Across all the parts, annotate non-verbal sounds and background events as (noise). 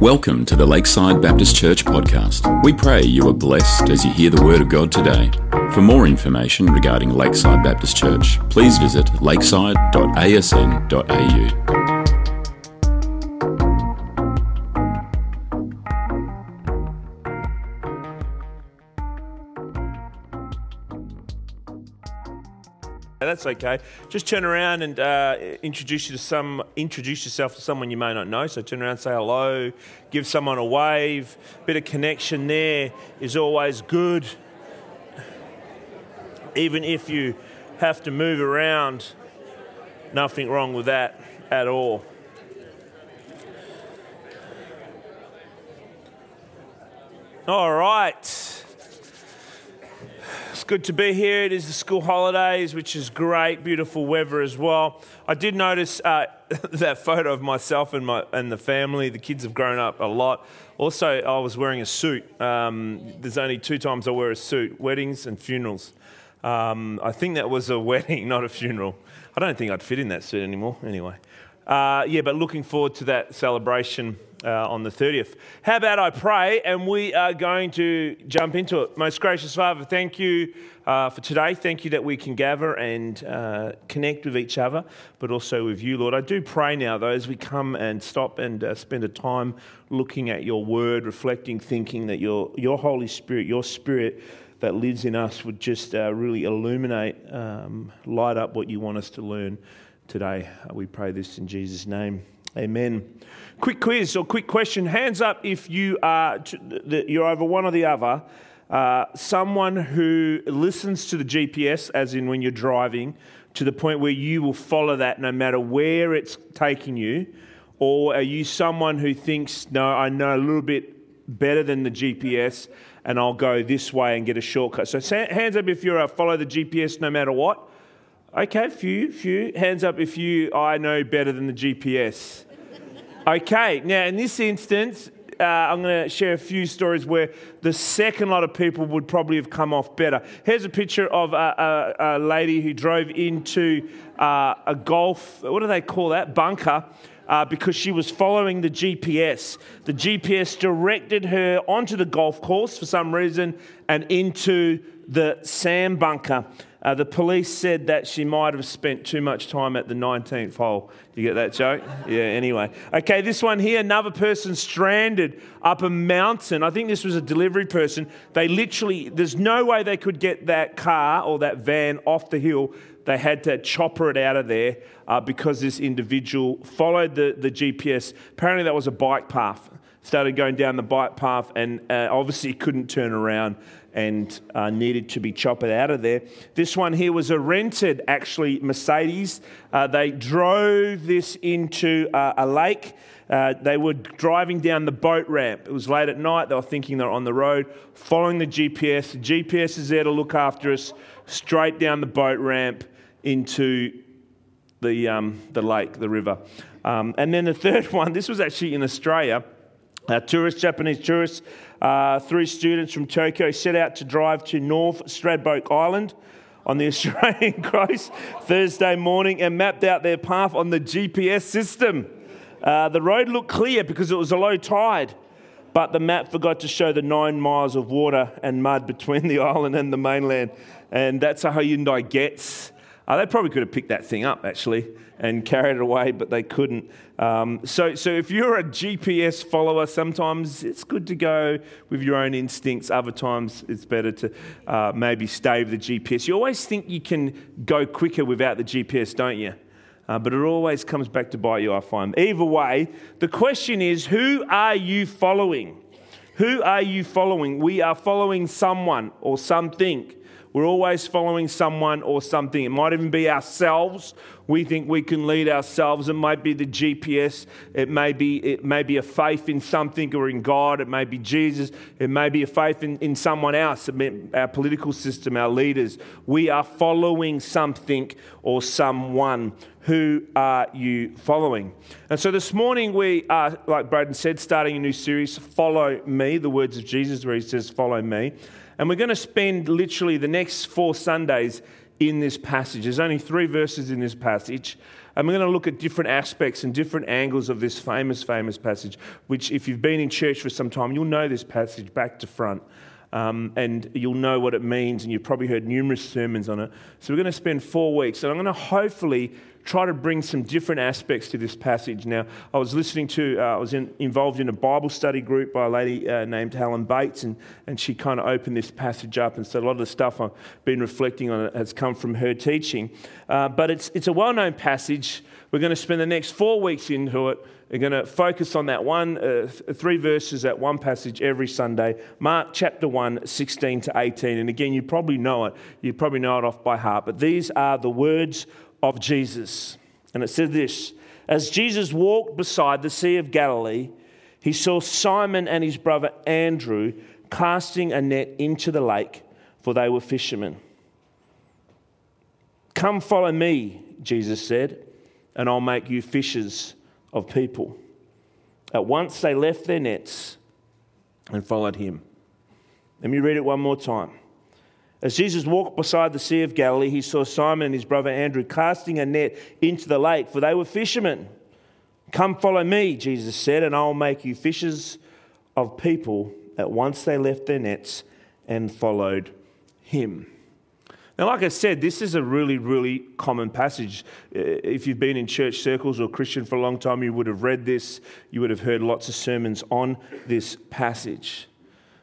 Welcome to the Lakeside Baptist Church podcast. We pray you are blessed as you hear the Word of God today. For more information regarding Lakeside Baptist Church, please visit lakeside.asn.au. That's okay. Just turn around and uh, introduce you to some. Introduce yourself to someone you may not know. So turn around, say hello, give someone a wave. Bit of connection there is always good. Even if you have to move around, nothing wrong with that at all. All right good to be here. It is the school holidays, which is great, beautiful weather as well. I did notice uh, (laughs) that photo of myself and, my, and the family. The kids have grown up a lot. Also, I was wearing a suit. Um, there's only two times I wear a suit weddings and funerals. Um, I think that was a (laughs) wedding, not a funeral. I don't think I'd fit in that suit anymore, anyway. Uh, yeah, but looking forward to that celebration uh, on the 30th. How about I pray and we are going to jump into it. Most gracious Father, thank you uh, for today. Thank you that we can gather and uh, connect with each other, but also with you, Lord. I do pray now, though, as we come and stop and uh, spend a time looking at your word, reflecting, thinking that your, your Holy Spirit, your Spirit, that lives in us would just uh, really illuminate, um, light up what you want us to learn today. we pray this in Jesus' name. Amen. Quick quiz or quick question. Hands up if you are you're over one or the other. Uh, someone who listens to the GPS, as in when you're driving, to the point where you will follow that no matter where it's taking you, or are you someone who thinks, no, I know a little bit better than the GPS, and I'll go this way and get a shortcut. So hands up if you're a follow the GPS no matter what. Okay, few, few. Hands up if you, I know better than the GPS. Okay, now in this instance, uh, I'm going to share a few stories where the second lot of people would probably have come off better. Here's a picture of a, a, a lady who drove into uh, a golf, what do they call that? Bunker. Uh, because she was following the GPS. The GPS directed her onto the golf course for some reason and into the sand bunker. Uh, the police said that she might have spent too much time at the 19th hole. You get that joke? Yeah, anyway. Okay, this one here another person stranded up a mountain. I think this was a delivery person. They literally, there's no way they could get that car or that van off the hill. They had to chopper it out of there uh, because this individual followed the, the GPS. Apparently, that was a bike path. Started going down the bike path and uh, obviously couldn't turn around and uh, needed to be chopped out of there. This one here was a rented, actually, Mercedes. Uh, they drove this into uh, a lake. Uh, they were driving down the boat ramp. It was late at night. They were thinking they're on the road, following the GPS. The GPS is there to look after us straight down the boat ramp into the, um, the lake, the river. Um, and then the (laughs) third one, this was actually in Australia. Uh, tourists, Japanese tourists, uh, three students from Tokyo set out to drive to North Stradbroke Island on the (laughs) Australian coast Thursday morning and mapped out their path on the GPS system. Uh, the road looked clear because it was a low tide, but the map forgot to show the nine miles of water and mud between (laughs) the island and the mainland. And that's a Hyundai Getz. Uh, they probably could have picked that thing up actually and carried it away, but they couldn't. Um, so, so if you're a GPS follower, sometimes it's good to go with your own instincts. Other times it's better to uh, maybe with the GPS. You always think you can go quicker without the GPS, don't you? Uh, but it always comes back to bite you, I find. Either way, the question is who are you following? Who are you following? We are following someone or something. We're always following someone or something. It might even be ourselves. We think we can lead ourselves. It might be the GPS. It may be, it may be a faith in something or in God. It may be Jesus. It may be a faith in, in someone else, our political system, our leaders. We are following something or someone. Who are you following? And so this morning we are, like Braden said, starting a new series, Follow Me, the words of Jesus, where he says, Follow me. And we're going to spend literally the next four Sundays in this passage. There's only three verses in this passage. And we're going to look at different aspects and different angles of this famous, famous passage, which, if you've been in church for some time, you'll know this passage back to front. Um, and you'll know what it means, and you've probably heard numerous sermons on it. So, we're going to spend four weeks, and I'm going to hopefully try to bring some different aspects to this passage. Now, I was listening to, uh, I was in, involved in a Bible study group by a lady uh, named Helen Bates, and, and she kind of opened this passage up and said a lot of the stuff I've been reflecting on has come from her teaching. Uh, but it's, it's a well known passage. We're going to spend the next four weeks into it. We're going to focus on that one, uh, three verses, that one passage every Sunday. Mark chapter 1, 16 to 18. And again, you probably know it. You probably know it off by heart. But these are the words of Jesus. And it said this As Jesus walked beside the Sea of Galilee, he saw Simon and his brother Andrew casting a net into the lake, for they were fishermen. Come follow me, Jesus said, and I'll make you fishers of people. At once they left their nets and followed him. Let me read it one more time. As Jesus walked beside the Sea of Galilee, he saw Simon and his brother Andrew casting a net into the lake, for they were fishermen. Come follow me, Jesus said, and I'll make you fishers of people. At once they left their nets and followed him. Now, like I said, this is a really, really common passage. Uh, if you've been in church circles or Christian for a long time, you would have read this. You would have heard lots of sermons on this passage.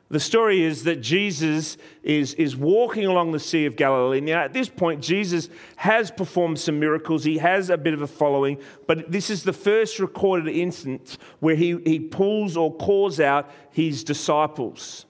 The story is that Jesus is, is walking along the Sea of Galilee. Now, at this point, Jesus has performed some miracles. He has a bit of a following, but this is the first recorded instance where he, he pulls or calls out his disciples.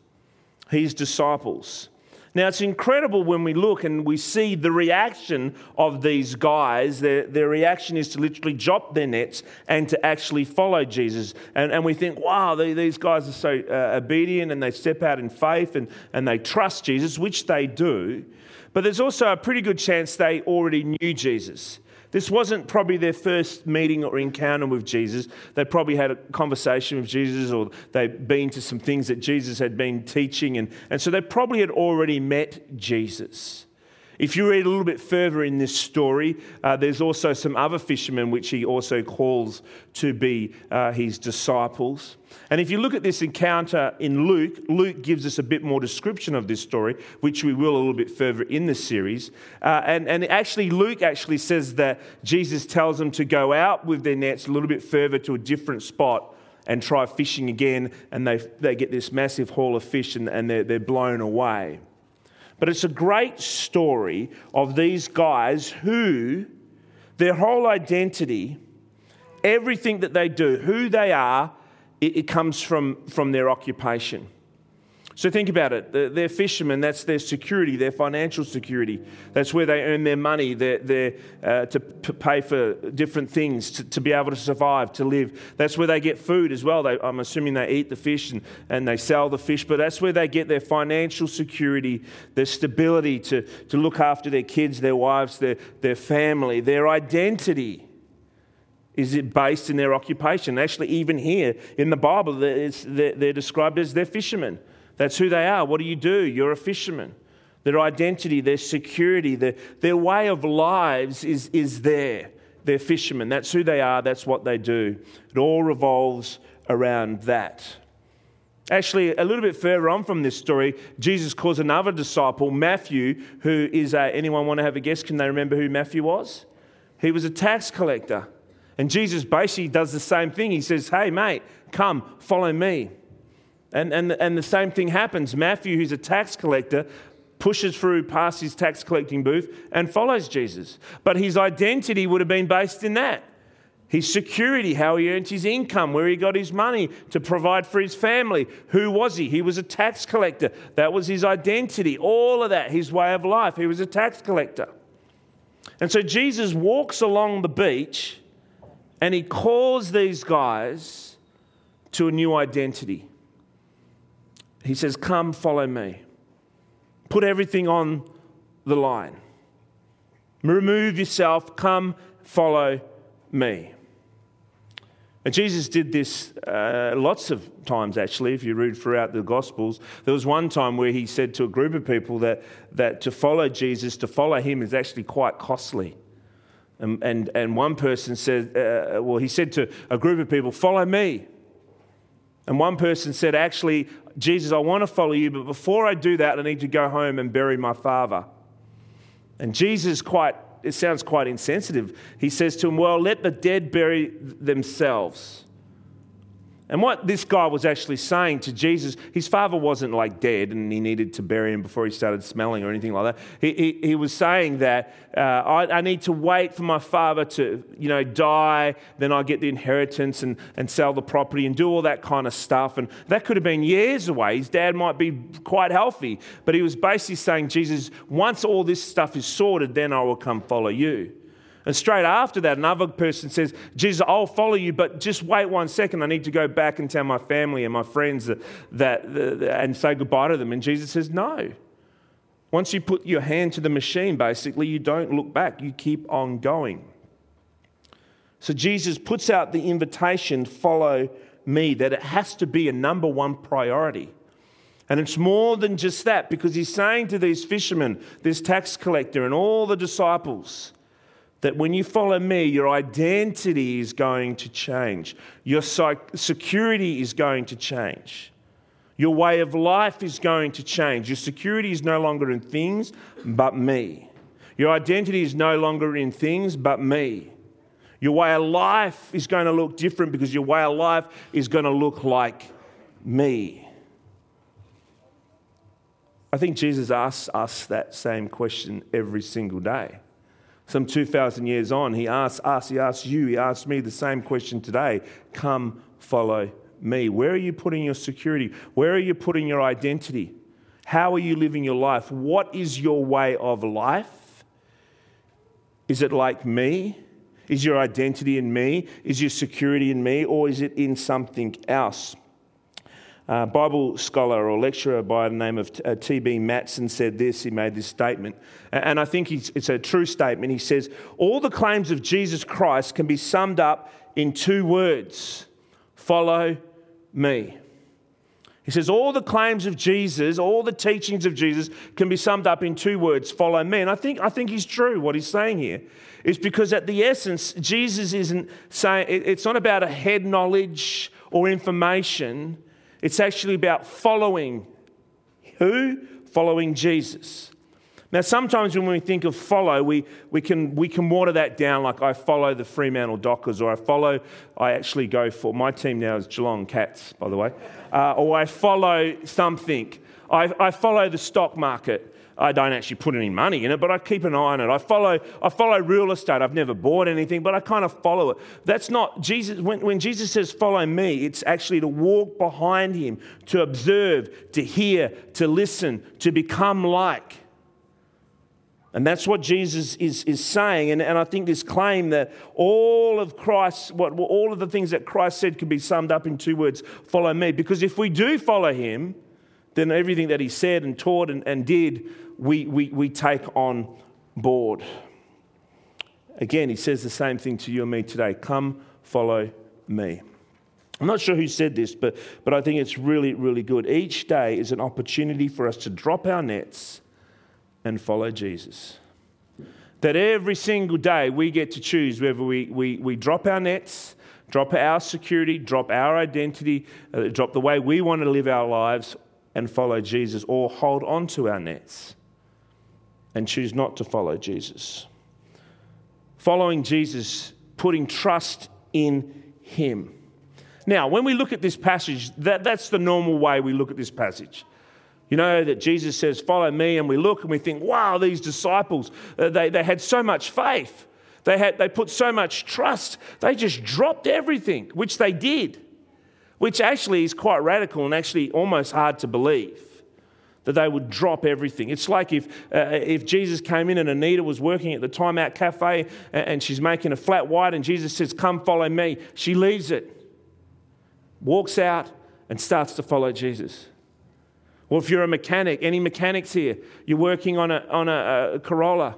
His disciples. Now, it's incredible when we look and we see the reaction of these guys. Their, their reaction is to literally drop their nets and to actually follow Jesus. And, and we think, wow, they, these guys are so uh, obedient and they step out in faith and, and they trust Jesus, which they do. But there's also a pretty good chance they already knew Jesus. This wasn't probably their first meeting or encounter with Jesus. They probably had a conversation with Jesus or they'd been to some things that Jesus had been teaching. And, and so they probably had already met Jesus. If you read a little bit further in this story, uh, there's also some other fishermen which he also calls to be uh, his disciples. And if you look at this encounter in Luke, Luke gives us a bit more description of this story, which we will a little bit further in the series. Uh, and, and actually, Luke actually says that Jesus tells them to go out with their nets a little bit further to a different spot and try fishing again. And they, they get this massive haul of fish and, and they're, they're blown away. But it's a great story of these guys who, their whole identity, everything that they do, who they are, it, comes from, from their occupation. So think about it. They're fishermen, that's their security, their financial security. That's where they earn their money they're, they're, uh, to pay for different things, to, to, be able to survive, to live. That's where they get food as well. They, I'm assuming they eat the fish and, and they sell the fish, but that's where they get their financial security, their stability to, to look after their kids, their wives, their, their family, their identity is it based in their occupation? Actually, even here in the Bible, they're described as they're fishermen. That's who they are. What do you do? You're a fisherman. Their identity, their security, their, their way of lives is, is there. They're fishermen. That's who they are. That's what they do. It all revolves around that. Actually, a little bit further on from this story, Jesus calls another disciple, Matthew, who is a, anyone want to have a guess? Can they remember who Matthew was? He was a tax collector. And Jesus basically does the same thing. He says, Hey, mate, come, follow me. And, and, and the same thing happens. Matthew, who's a tax collector, pushes through past his tax collecting booth and follows Jesus. But his identity would have been based in that his security, how he earned his income, where he got his money to provide for his family. Who was he? He was a tax collector. That was his identity. All of that, his way of life. He was a tax collector. And so Jesus walks along the beach and he calls these guys to a new identity. He says, Come, follow me. Put everything on the line. Remove yourself. Come, follow me. And Jesus did this uh, lots of times, actually, if you read throughout the Gospels. There was one time where he said to a group of people that, that to follow Jesus, to follow him, is actually quite costly. And, and, and one person said, uh, well, he said to a group of people, Follow me. And one person said, Actually, Jesus, I want to follow you, but before I do that, I need to go home and bury my father. And Jesus, quite, it sounds quite insensitive. He says to him, Well, let the dead bury themselves. And what this guy was actually saying to Jesus, his father wasn't like dead and he needed to bury him before he started smelling or anything like that. He, he, he was saying that uh, I, I, need to wait for my father to, you know, die, then I get the inheritance and, and sell the property and do all that kind of stuff. And that could have been years away. His dad might be quite healthy, but he was basically saying, Jesus, once all this stuff is sorted, then I will come follow you. And straight after that, another person says, Jesus, I'll follow you, but just wait one second. I need to go back and tell my family and my friends that, that, and say goodbye to them. And Jesus says, No. Once you put your hand to the machine, basically, you don't look back, you keep on going. So Jesus puts out the invitation, follow me, that it has to be a number one priority. And it's more than just that because he's saying to these fishermen, this tax collector, and all the disciples, that when you follow me, your identity is going to change, your security is going to change, your way of life is going to change. Your security is no longer in things but me. Your identity is no longer in things but me. Your way of life is going to look different because your way of life is going to look like me. I think Jesus asks us that same question every single day some 2,000 years on, he asks us, he asks you, he asks me the same question today come follow me. Where are you putting your security? Where are you putting your identity? How are you living your life? What is your way of life? Is it like me? Is your identity in me? Is your security in me? Or is it in something else? Uh, Bible scholar or lecturer by the name of uh, T.B. Maston said this. He made this statement, and I think it's a true statement. He says, All the claims of Jesus Christ can be summed up in two words follow me. He says, All the claims of Jesus, all the teachings of Jesus can be summed up in two words follow me. And I think, I think he's true. What he's saying here is because, at the essence, Jesus isn't saying, it's not about a head knowledge or information it's actually about following who? Following Jesus. Now, sometimes when we think of follow, we, we, can, we can water that down like I follow the Fremantle Dockers, or I follow, I actually go for, my team now is Geelong Cats, by the way, uh, or I follow something. I, I follow the stock market. I don't actually put any money in it, but I keep an eye on it. I follow, I follow real estate. I've never bought anything, but I kind of follow it. That's not Jesus. When, when Jesus says, follow me, it's actually to walk behind him, to observe, to hear, to listen, to become like. And that's what Jesus is, is saying. And, and I think this claim that all of Christ, what, all of the things that Christ said could be summed up in two words follow me. Because if we do follow him, then everything that he said and taught and, and did we, we, we take on board. Again, he says the same thing to you and me today come, follow me. I'm not sure who said this, but, but I think it's really, really good. Each day is an opportunity for us to drop our nets and follow Jesus. That every single day we get to choose whether we, we, we drop our nets, drop our security, drop our identity, uh, drop the way we want to live our lives, and follow Jesus, or hold on to our nets and choose not to follow Jesus. Following Jesus, putting trust in Him. Now, when we look at this passage, that, that's the normal way we look at this passage. You know, that Jesus says, Follow me, and we look and we think, Wow, these disciples, uh, had so much faith. They, had, they put so much trust. They just dropped everything, which they did, which actually is quite radical and actually almost hard to believe that they would drop everything. It's like if, uh, if Jesus came in and Anita was working at the Time Out Cafe and she's making a flat white and Jesus says, Come follow me. She leaves it, walks out, and starts to follow Jesus. Or if you're a mechanic, any mechanics here, you're working on a, on a, a Corolla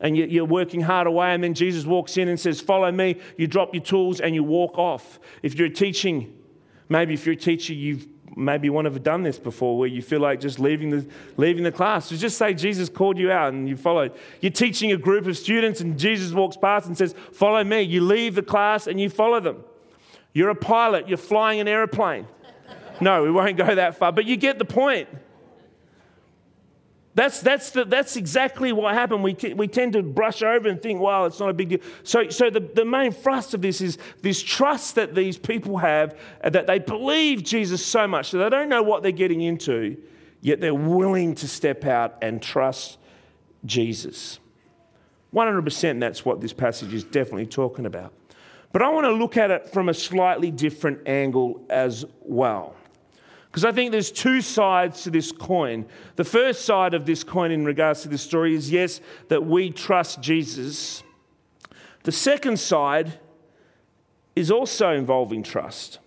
and you're working hard away, and then Jesus walks in and says, Follow me. You drop your tools and you walk off. If you're teaching, maybe if you're a teacher, you've maybe one have done this before where you feel like just leaving the, leaving the class. So just say Jesus called you out and you followed. You're teaching a group of students and Jesus walks past and says, Follow me. You leave the class and you follow them. You're a pilot, you're flying an airplane. No, we won't go that far, but you get the point. That's, that's, the, that's exactly what happened. We, we tend to brush over and think, well, it's not a big deal. So, so the, the main thrust of this is this trust that these people have, uh, that they believe Jesus so much that they don't know what they're getting into, yet they're willing to step out and trust Jesus. 100% that's what this passage is definitely talking about. But I want to look at it from a slightly different angle as well. Because I think there's two sides to this coin. The first side of this coin in regards to this story is yes, that we trust Jesus. The second side is also involving trust.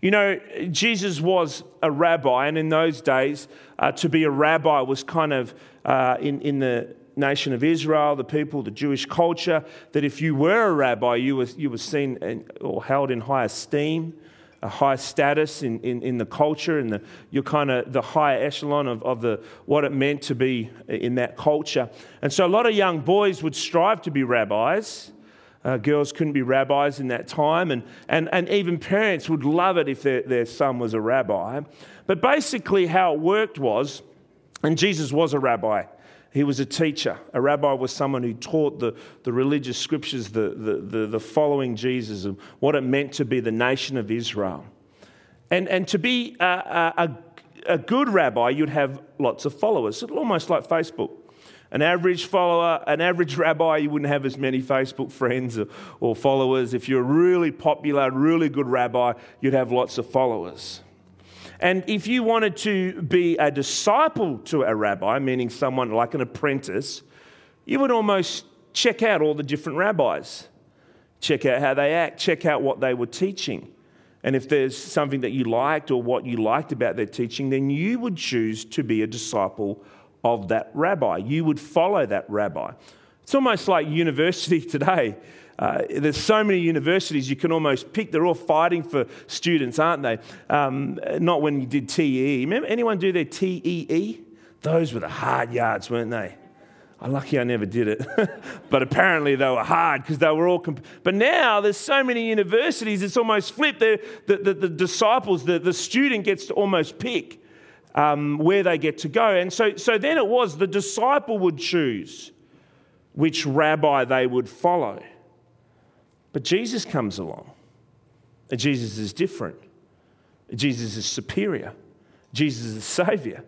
You know, Jesus was a rabbi, and in those days, uh, to be a rabbi was kind of uh, in, in the nation of Israel, the people, the Jewish culture, that if you were a rabbi, you were, you were seen or held in high esteem a high status in, in, in the culture and the, you're kind of the higher echelon of, of the, what it meant to be in that culture. And so a lot of young boys would strive to be rabbis. Uh, girls couldn't be rabbis in that time, and, and, and even parents would love it if their, their son was a rabbi. But basically, how it worked was, and Jesus was a rabbi, he was a teacher. A rabbi was someone who taught the, the religious scriptures, the, the, the, the following Jesus, and what it meant to be the nation of Israel. And, and to be a, a, a good rabbi, you'd have lots of followers, almost like Facebook. An average follower, an average rabbi, you wouldn't have as many Facebook friends or, or followers. If you're a really popular, really good rabbi, you'd have lots of followers. And if you wanted to be a disciple to a rabbi, meaning someone like an apprentice, you would almost check out all the different rabbis, check out how they act, check out what they were teaching. And if there's something that you liked or what you liked about their teaching, then you would choose to be a disciple of that rabbi. You would follow that rabbi. It's almost like university (laughs) today. Uh, there's so many universities you can almost pick. They're all fighting for students, aren't they? Um, not when you did TEE. Remember anyone do their TEE? Those were the hard yards, weren't they? I'm lucky I never did it. (laughs) but apparently they were hard because they were all. Comp- but now there's so many universities, it's almost flipped. The, the, the, disciples, the, the student gets to almost pick um, where they get to go. And so, so then it was the disciple would choose which rabbi they would follow. But Jesus comes along. And Jesus is different. Jesus is superior. Jesus is the Savior.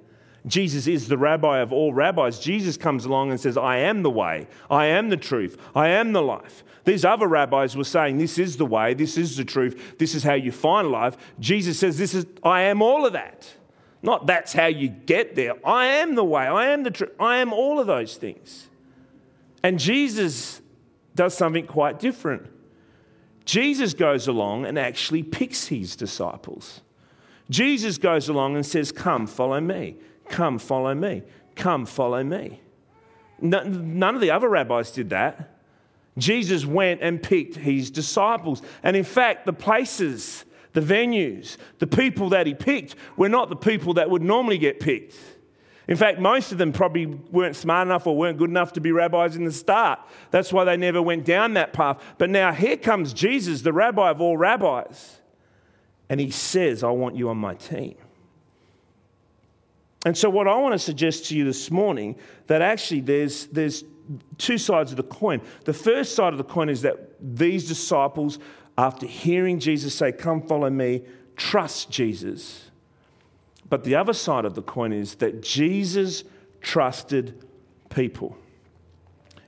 Jesus is the rabbi of all rabbis. Jesus comes along and says, I am the way, I am the truth, I am the life. These other rabbis were saying, This is the way, this is the truth, this is how you find life. Jesus says, This is I am all of that. Not that's how you get there. I am the way, I am the truth, I am all of those things. And Jesus does something quite different. Jesus goes along and actually picks his disciples. Jesus goes along and says, Come, follow me. Come, follow me. Come, follow me. None of the other rabbis did that. Jesus went and picked his disciples. And in fact, the places, the venues, the people that he picked were not the people that would normally get picked. In fact, most of them probably weren't smart enough or weren't good enough to be rabbis in the start. That's why they never went down that path. But now here comes Jesus, the rabbi of all rabbis, and he says, I want you on my team. And so, what I want to suggest to you this morning that actually there's, there's two sides of the coin. The first side of the coin is that these disciples, after hearing Jesus say, Come follow me, trust Jesus. But the other side of the coin is that Jesus trusted people.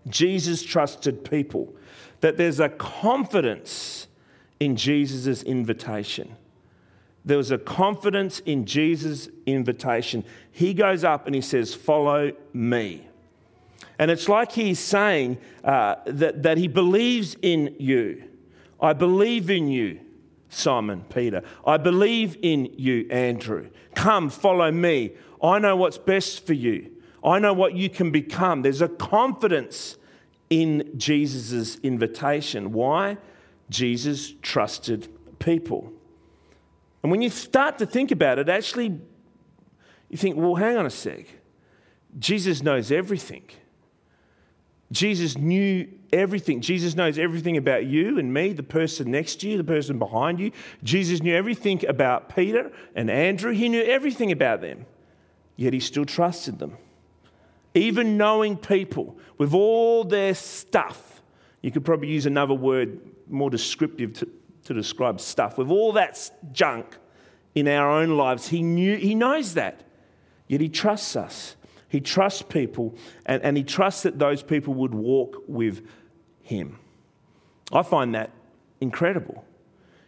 Jesus trusted people. That there's a confidence in Jesus' invitation. There was a confidence in Jesus' invitation. He goes up and he says, Follow me. And it's like he's saying uh, that, that he believes in you. I believe in you. Simon Peter. I believe in you, Andrew. Come, follow me. I know what's best for you. I know what you can become. There's a confidence in Jesus' invitation. Why? Jesus trusted people. And when you start to think about it, actually, you think, well, hang on a sec. Jesus knows everything. Jesus knew everything. Jesus knows everything about you and me, the person next to you, the person behind you. Jesus knew everything about Peter and Andrew. He knew everything about them, yet he still trusted them. Even knowing people with all their stuff, you could probably use another word more descriptive to, to describe stuff, with all that junk in our own lives, he, knew, he knows that, yet he trusts us. He trusts people, and, and he trusts that those people would walk with him. I find that incredible.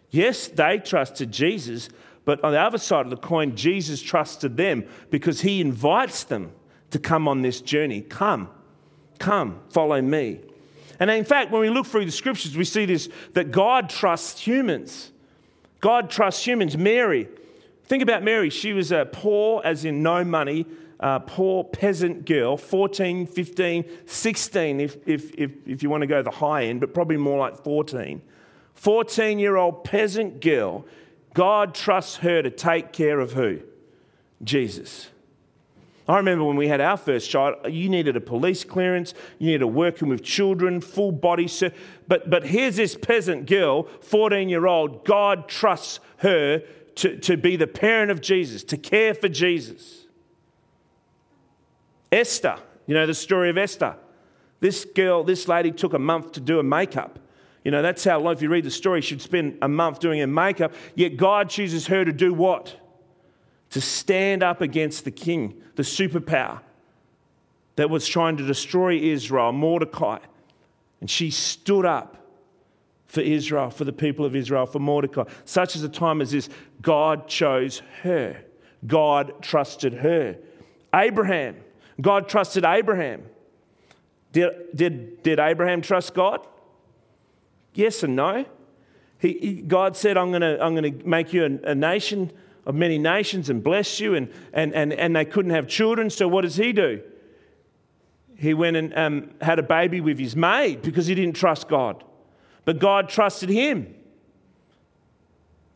Yes, they trusted Jesus, but on the other side of the coin, Jesus trusted them because he invites them to come on this journey. Come, come, follow me. And in fact, when we look through the scriptures, we see this that God trusts humans. God trusts humans. Mary, think about Mary. She was a poor, as in no money, uh, poor peasant girl, 14, 15, 16, if, if, if, if you want to go the high end, but probably more like 14. 14 year old peasant girl, God trusts her to take care of who? Jesus. I remember when we had our first child, you needed a police clearance, you needed working with children, full body. But, but here's this peasant girl, 14 year old, God trusts her to, to be the parent of Jesus, to care for Jesus. Esther, you know the story of Esther. This girl, this lady took a month to do her makeup. You know, that's how long, if you read the story, she'd spend a month doing her makeup. Yet God chooses her to do what? To stand up against the king, the superpower that was trying to destroy Israel, Mordecai. And she stood up for Israel, for the people of Israel, for Mordecai. Such as a time as this, God chose her. God trusted her. Abraham, God trusted Abraham. Did, did, did Abraham trust God? Yes and no. He, he, God said, I'm going to I'm gonna make you a, a, nation of many nations and bless you, and, and, and, and they couldn't have children, so what does he do? He went and um, had a baby with his maid because he didn't trust God. But God trusted him.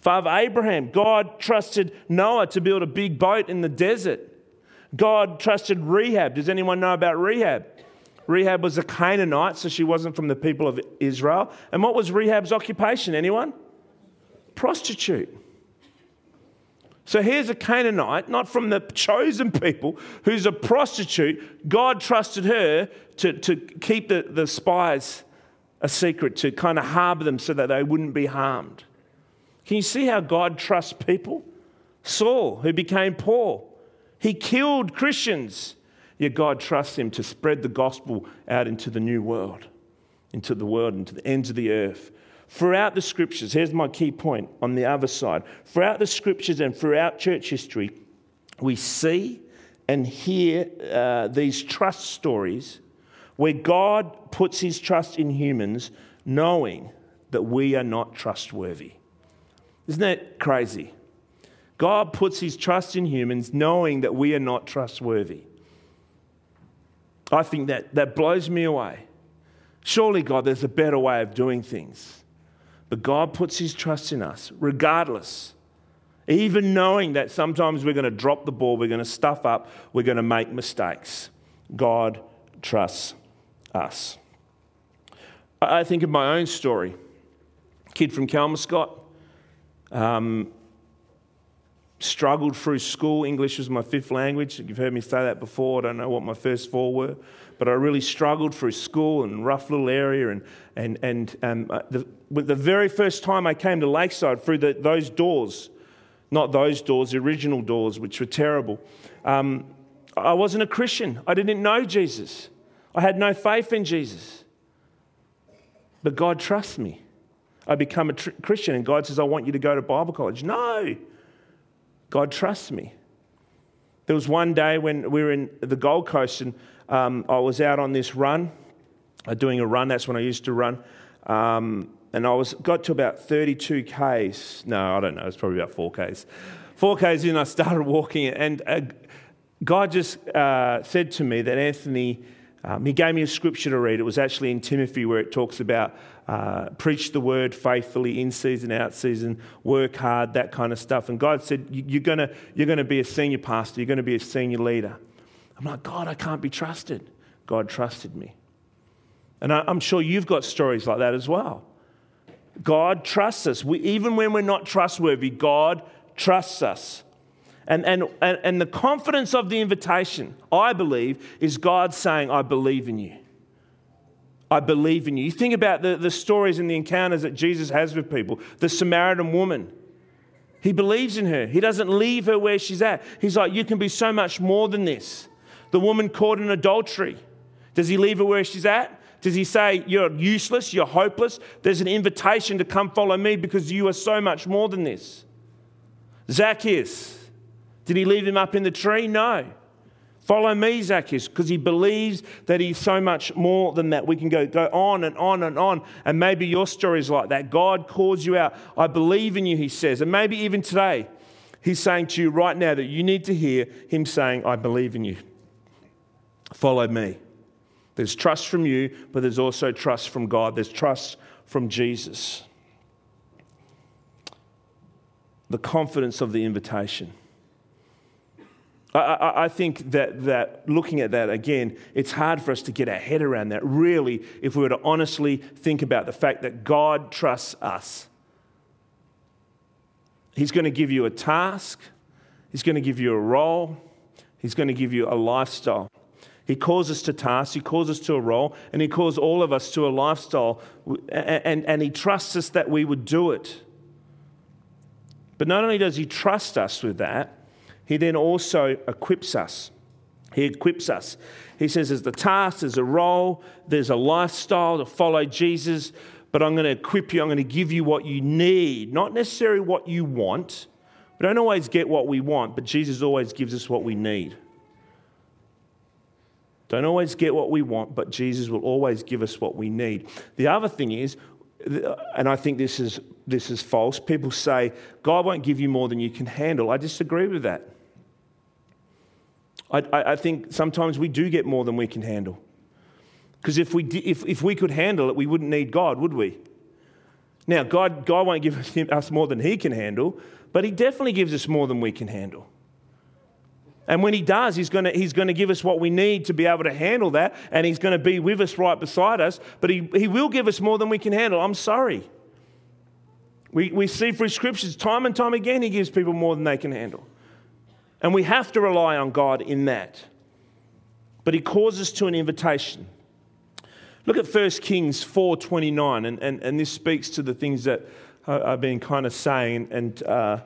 Father Abraham, God trusted Noah to build a big boat in the desert. God trusted Rahab. Does anyone know about Rahab? Rahab was a Canaanite, so she wasn't from the people of Israel. And what was Rahab's occupation? Anyone? Prostitute. So here's a Canaanite, not from the chosen people, who's a prostitute. God trusted her to, to keep the, the spies a secret, to kind of harbor them so that they wouldn't be harmed. Can you see how God trusts people? Saul, who became Paul, he killed Christians, yet God trusts him to spread the gospel out into the new world, into the world, into the ends of the earth. Throughout the scriptures, here's my key point on the other side. Throughout the scriptures and throughout church history, we see and hear uh, these trust stories where God puts his trust in humans, knowing that we are not trustworthy. Isn't that crazy? God puts his trust in humans knowing that we are not trustworthy. I think that, that blows me away. Surely, God, there's a better way of doing things. But God puts his trust in us, regardless. Even knowing that sometimes we're going to drop the ball, we're going to stuff up, we're going to make mistakes. God trusts us. I think of my own story. Kid from Kelmscott. Um, struggled through school. English was my fifth language. You've heard me say that before. I don't know what my first four were, but I really struggled through school and rough little area. And, and, and um, uh, the, the very first time I came to Lakeside through the, those doors, not those doors, the original doors, which were terrible, um, I wasn't a Christian. I didn't know Jesus. I had no faith in Jesus. But God trusts me. I become a tr- Christian, and God says, I want you to go to Bible college. No, God trusts me. There was one day when we were in the Gold Coast and um, I was out on this run, uh, doing a run. That's when I used to run. Um, and I was got to about 32 Ks. No, I don't know. It's probably about 4 Ks. 4 Ks in, I started walking and a, God just uh, said to me that Anthony, um, he gave me a scripture to read. It was actually in Timothy where it talks about uh, preach the word faithfully, in season, out season, work hard, that kind of stuff. And God said, You're going you're going to be a senior pastor, you're going to be a senior leader. I'm like, God, I can't be trusted. God trusted me. And I, I'm sure you've got stories like that as well. God trusts us. We, even when we're not trustworthy, God trusts us. And, and, and the confidence of the invitation, I believe, is God saying, I believe in you. I believe in you. You think about the, the stories and the encounters that Jesus has with people. The Samaritan woman, he believes in her. He doesn't leave her where she's at. He's like, You can be so much more than this. The woman caught in adultery, does he leave her where she's at? Does he say, You're useless, you're hopeless? There's an invitation to come follow me because you are so much more than this. Zacchaeus, did he leave him up in the tree? No. Follow me, Zacchaeus, because he believes that he's so much more than that. We can go, go on and on and on. And maybe your story is like that. God calls you out. I believe in you, he says. And maybe even today, he's saying to you right now that you need to hear him saying, I believe in you. Follow me. There's trust from you, but there's also trust from God. There's trust from Jesus. The confidence of the invitation. I, I, think that, that looking at that again, it's hard for us to get our head around that, really, if we were to honestly think about the fact that God trusts us. He's going to give you a task, He's going to give you a role, He's going to give you a lifestyle. He calls us to tasks, He calls us to a role, and He calls all of us to a lifestyle, and, and, and He trusts us that we would do it. But not only does He trust us with that, he then also equips us. He equips us. He says there's the task, there's a role, there's a lifestyle to follow Jesus, but I'm going to equip you, I'm going to give you what you need, not necessarily what you want. We don't always get what we want, but Jesus always gives us what we need. Don't always get what we want, but Jesus will always give us what we need. The other thing is, and I think this is, this is false, people say, God won't give you more than you can handle. I disagree with that. I, I, think sometimes we do get more than we can handle. Because if we, if, if we could handle it, we wouldn't need God, would we? Now, God, God won't give (laughs) us more than He can handle, but He definitely gives us more than we can handle. And when He does, He's going he's to give us what we need to be able to handle that, and He's going to be with us right beside us, but He, he will give us more than we can handle. I'm sorry. We, we see through scriptures time and time again, He gives people more than they can handle. And we have to rely on God in that. But he calls us to an invitation. Look at 1 Kings 4.29, and, and, and this speaks to the things that I've been kind of saying. And uh,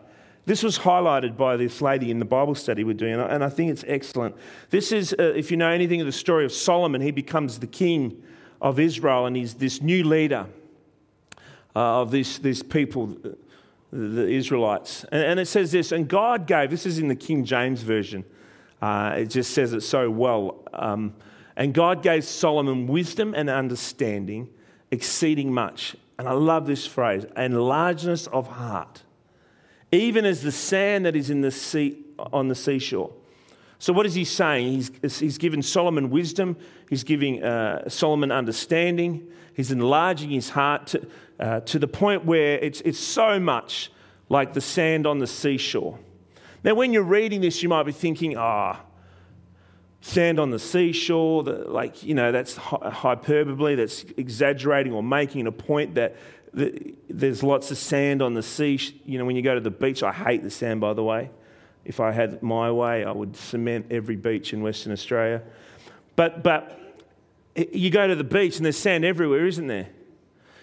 this was highlighted by this lady in the Bible study we're doing, and I think it's excellent. This is, uh, if you know anything of the story of Solomon, he becomes the king of Israel, and he's this new leader uh, of this, this people the Israelites. And, and, it says this, and God gave, this is in the King James Version, uh, it just says it so well. Um, and God gave Solomon wisdom and understanding, exceeding much. And I love this phrase, and largeness of heart, even as the sand that is in the sea, on the seashore. So, what is he saying? He's, he's given Solomon wisdom, he's giving uh, Solomon understanding, he's enlarging his heart to, uh, to the point where it's, it's so much like the sand on the seashore. Now, when you're reading this, you might be thinking, ah, oh, sand on the seashore, the, like, you know, that's hyperbole, that's exaggerating or making a point that there's lots of sand on the sea. You know, when you go to the beach, I hate the sand, by the way. If I had my way, I would cement every beach in Western Australia. But, but you go to the beach and there's sand everywhere, isn't there?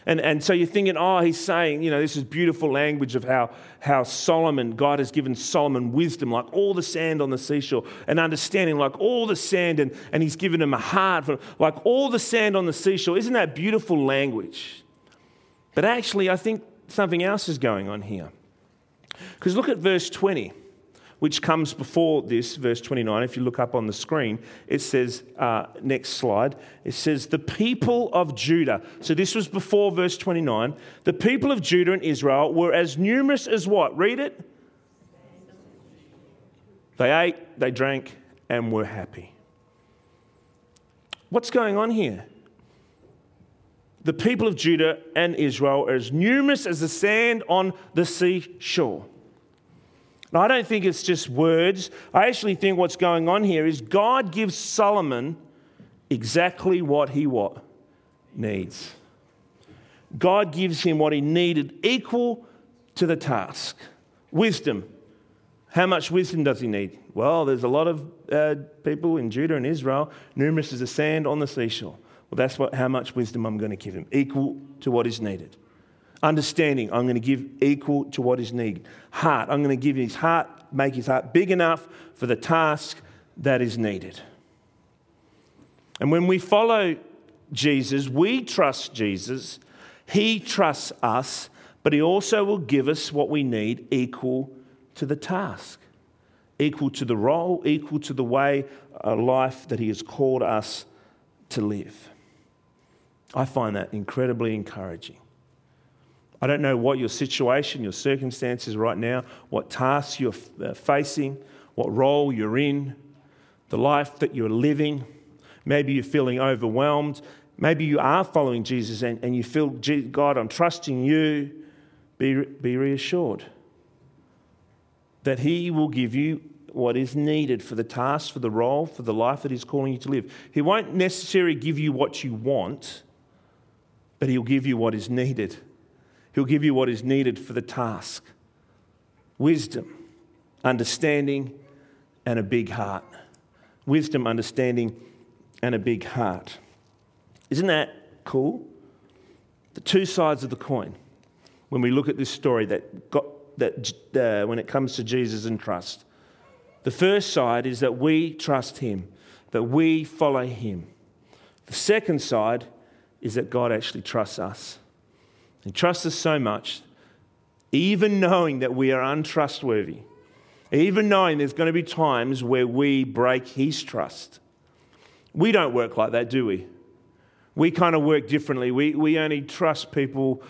And, and so you're thinking, oh, he's saying, you know, this is beautiful language of how, how Solomon, God has given Solomon wisdom, like all the sand on the seashore, and understanding, like all the sand, and, and he's given him a heart, for, like all the sand on the seashore. Isn't that beautiful language? But actually, I think something else is going on here. Because look at verse 20 which comes before this, verse 29. If you look up on the screen, it says, uh, next slide, it says, the people of Judah. So this was before verse 29. The people of Judah and Israel were as numerous as what? Read it. They ate, they drank, and were happy. What's going on here? The people of Judah and Israel are as numerous as the sand on the seashore. Now, I don't think it's just words. I actually think what's going on here is God gives Solomon exactly what he what needs. God gives him what he needed, equal to the task. Wisdom. How much wisdom does he need? Well, there's a lot of uh, people in Judah and Israel, numerous as the sand on the seashore. Well, that's what, how much wisdom I'm going to give him, equal to what is needed. Understanding, I'm going to give equal to what is needed. Heart, I'm going to give his heart, make his heart big enough for the task that is needed. And when we follow Jesus, we trust Jesus, he trusts us, but he also will give us what we need equal to the task, equal to the role, equal to the way of life that he has called us to live. I find that incredibly encouraging. I don't know what your situation, your circumstances right now, what tasks you're uh, facing, what role you're in, the life that you're living. Maybe you're feeling overwhelmed. Maybe you are following Jesus and, and you feel, God, I'm trusting you. Be, be reassured that He will give you what is needed for the task, for the role, for the life that He's calling you to live. He won't necessarily give you what you want, but He'll give you what is needed. He'll give you what is needed for the task wisdom, understanding, and a big heart. Wisdom, understanding, and a big heart. Isn't that cool? The two sides of the coin when we look at this story that, got, that uh, when it comes to Jesus and trust. The first side is that we trust Him, that we follow Him. The second side is that God actually trusts us. He trusts us so much, even knowing that we are untrustworthy, even knowing there's going to be times where we break His trust. We don't work like that, do we? We kind of work differently. We, we only trust people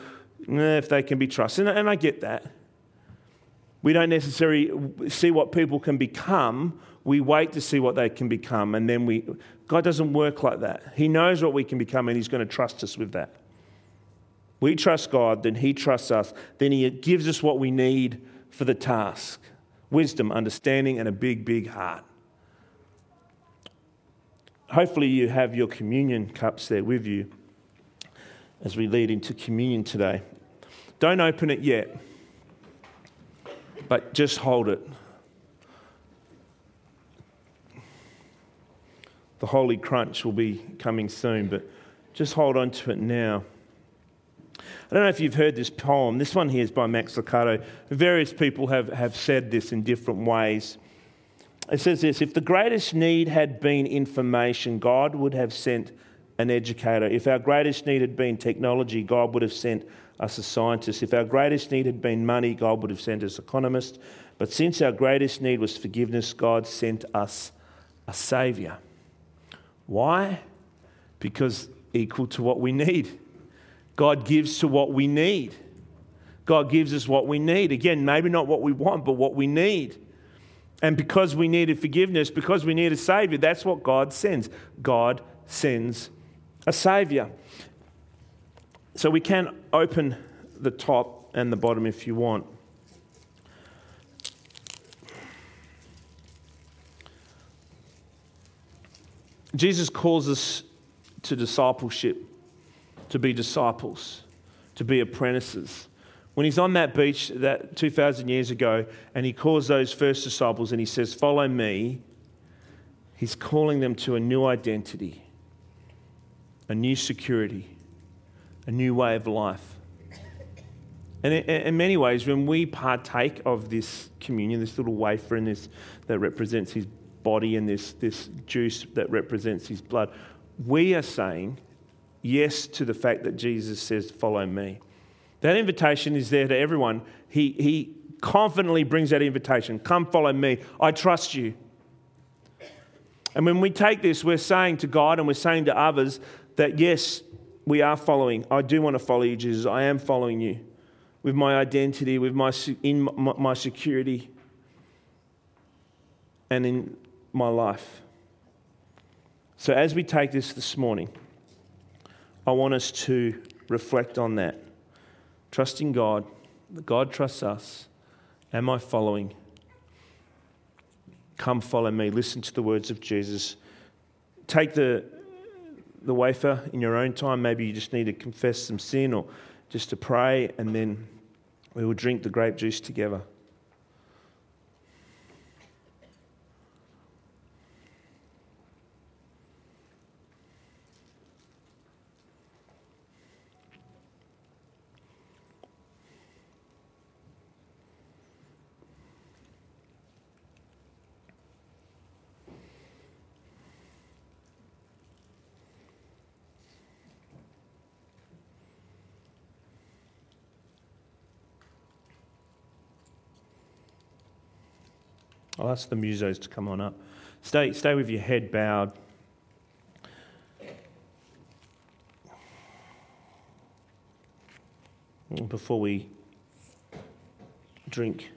eh, if they can be trusted. And, and I get that. We don't necessarily see what people can become. We wait to see what they can become. And then we, God doesn't work like that. He knows what we can become and He's going to trust us with that. We trust God, then He trusts us. Then He gives us what we need for the task wisdom, understanding, and a big, big heart. Hopefully, you have your communion cups there with you as we lead into communion today. Don't open it yet, but just hold it. The Holy Crunch will be coming soon, but just hold on to it now. I don't know if you've heard this poem. This one here is by Max Lucado. Various people have, have said this in different ways. It says this If the greatest need had been information, God would have sent an educator. If our greatest need had been technology, God would have sent us a scientist. If our greatest need had been money, God would have sent us economist. But since our greatest need was forgiveness, God sent us a saviour. Why? Because equal to what we need. God gives to what we need. God gives us what we need. Again, maybe not what we want, but what we need. And because we needed forgiveness, because we need a Savior, that's what God sends. God sends a Savior. So we can open the top and the bottom if you want. Jesus calls us to discipleship, to be disciples, to be apprentices. When he's on that beach that 2,000 years ago and he calls those first disciples and he says, Follow me, he's calling them to a new identity, a new security, a new way of life. And in many ways, when we partake of this communion, this little wafer and this that represents his body and this, this juice that represents his blood, we are saying yes to the fact that Jesus says, Follow me. That invitation is there to everyone. He, he confidently brings that invitation Come follow me. I trust you. And when we take this, we're saying to God and we're saying to others that yes, we are following. I do want to follow you, Jesus. I am following you with my identity, with my, in my, my security, and in my life. So, as we take this this morning, I want us to reflect on that. Trusting God, God trusts us. Am I following? Come follow me. Listen to the words of Jesus. Take the, the wafer in your own time. Maybe you just need to confess some sin or just to pray, and then we will drink the grape juice together. I'll ask the musos to come on up. Stay, stay with your head bowed. Before we drink.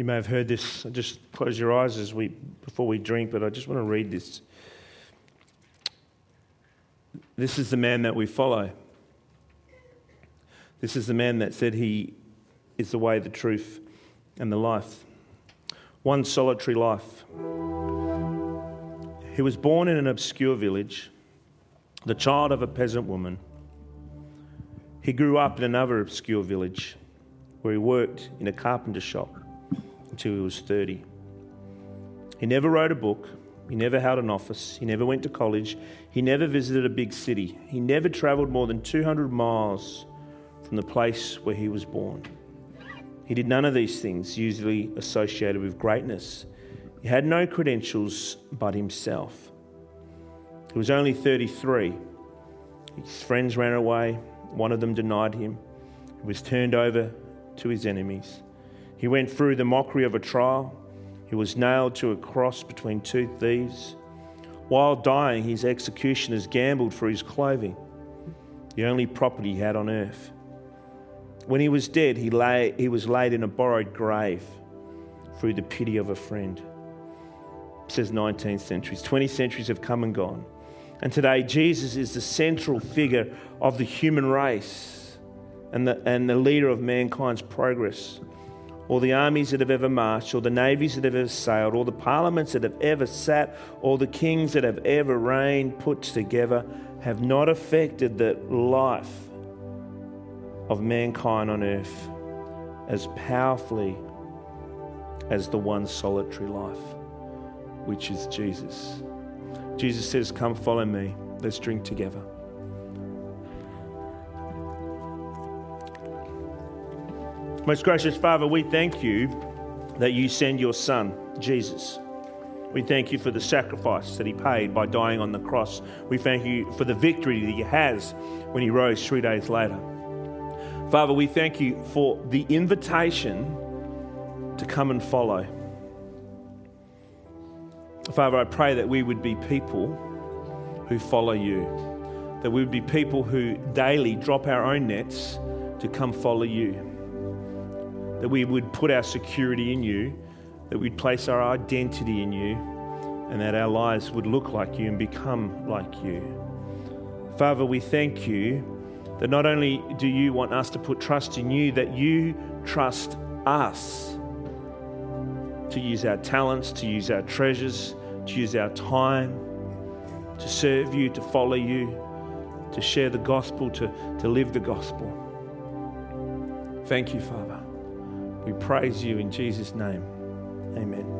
You may have heard this. Just close your eyes as we before we drink, but I just want to read this. This is the man that we follow. This is the man that said he is the way, the truth, and the life. One solitary life. He was born in an obscure village, the child of a peasant woman. He grew up in another obscure village where he worked in a carpenter shop until he was 30. He never wrote a book. He never held an office. He never went to college. He never visited a big city. He never traveled more than 200 miles from the place where he was born. He did none of these things usually associated with greatness. He had no credentials but himself. He was only 33. His friends ran away. One of them denied him. He was turned over to his enemies. He went through the mockery of a trial. He was nailed to a cross between two thieves. While dying, his executioners gambled for his clothing, the only property he had on earth. When he was dead, he, lay, he was laid in a borrowed grave through the pity of a friend. It says 19th centuries. 20 centuries have come and gone. And today, Jesus is the central figure of the human race and the, and the leader of mankind's progress all the armies that have ever marched, all the navies that have ever sailed, all the parliaments that have ever sat, all the kings that have ever reigned put together have not affected the life of mankind on earth as powerfully as the one solitary life, which is Jesus. Jesus says, Come follow me, let's drink together. Most gracious Father, we thank you that you send your Son, Jesus. We thank you for the sacrifice that he paid by dying on the cross. We thank you for the victory that he has when he rose three days later. Father, we thank you for the invitation to come and follow. Father, I pray that we would be people who follow you, that we would be people who daily drop our own nets to come follow you that we would put our security in you, that we'd place our identity in you, and that our lives would look like you and become like you. Father, we thank you that not only do you want us to put trust in you, that you trust us to use our talents, to use our treasures, to use our time, to serve you, to follow you, to share the gospel, to, to live the gospel. Thank you, Father. We praise you in Jesus' name. Amen.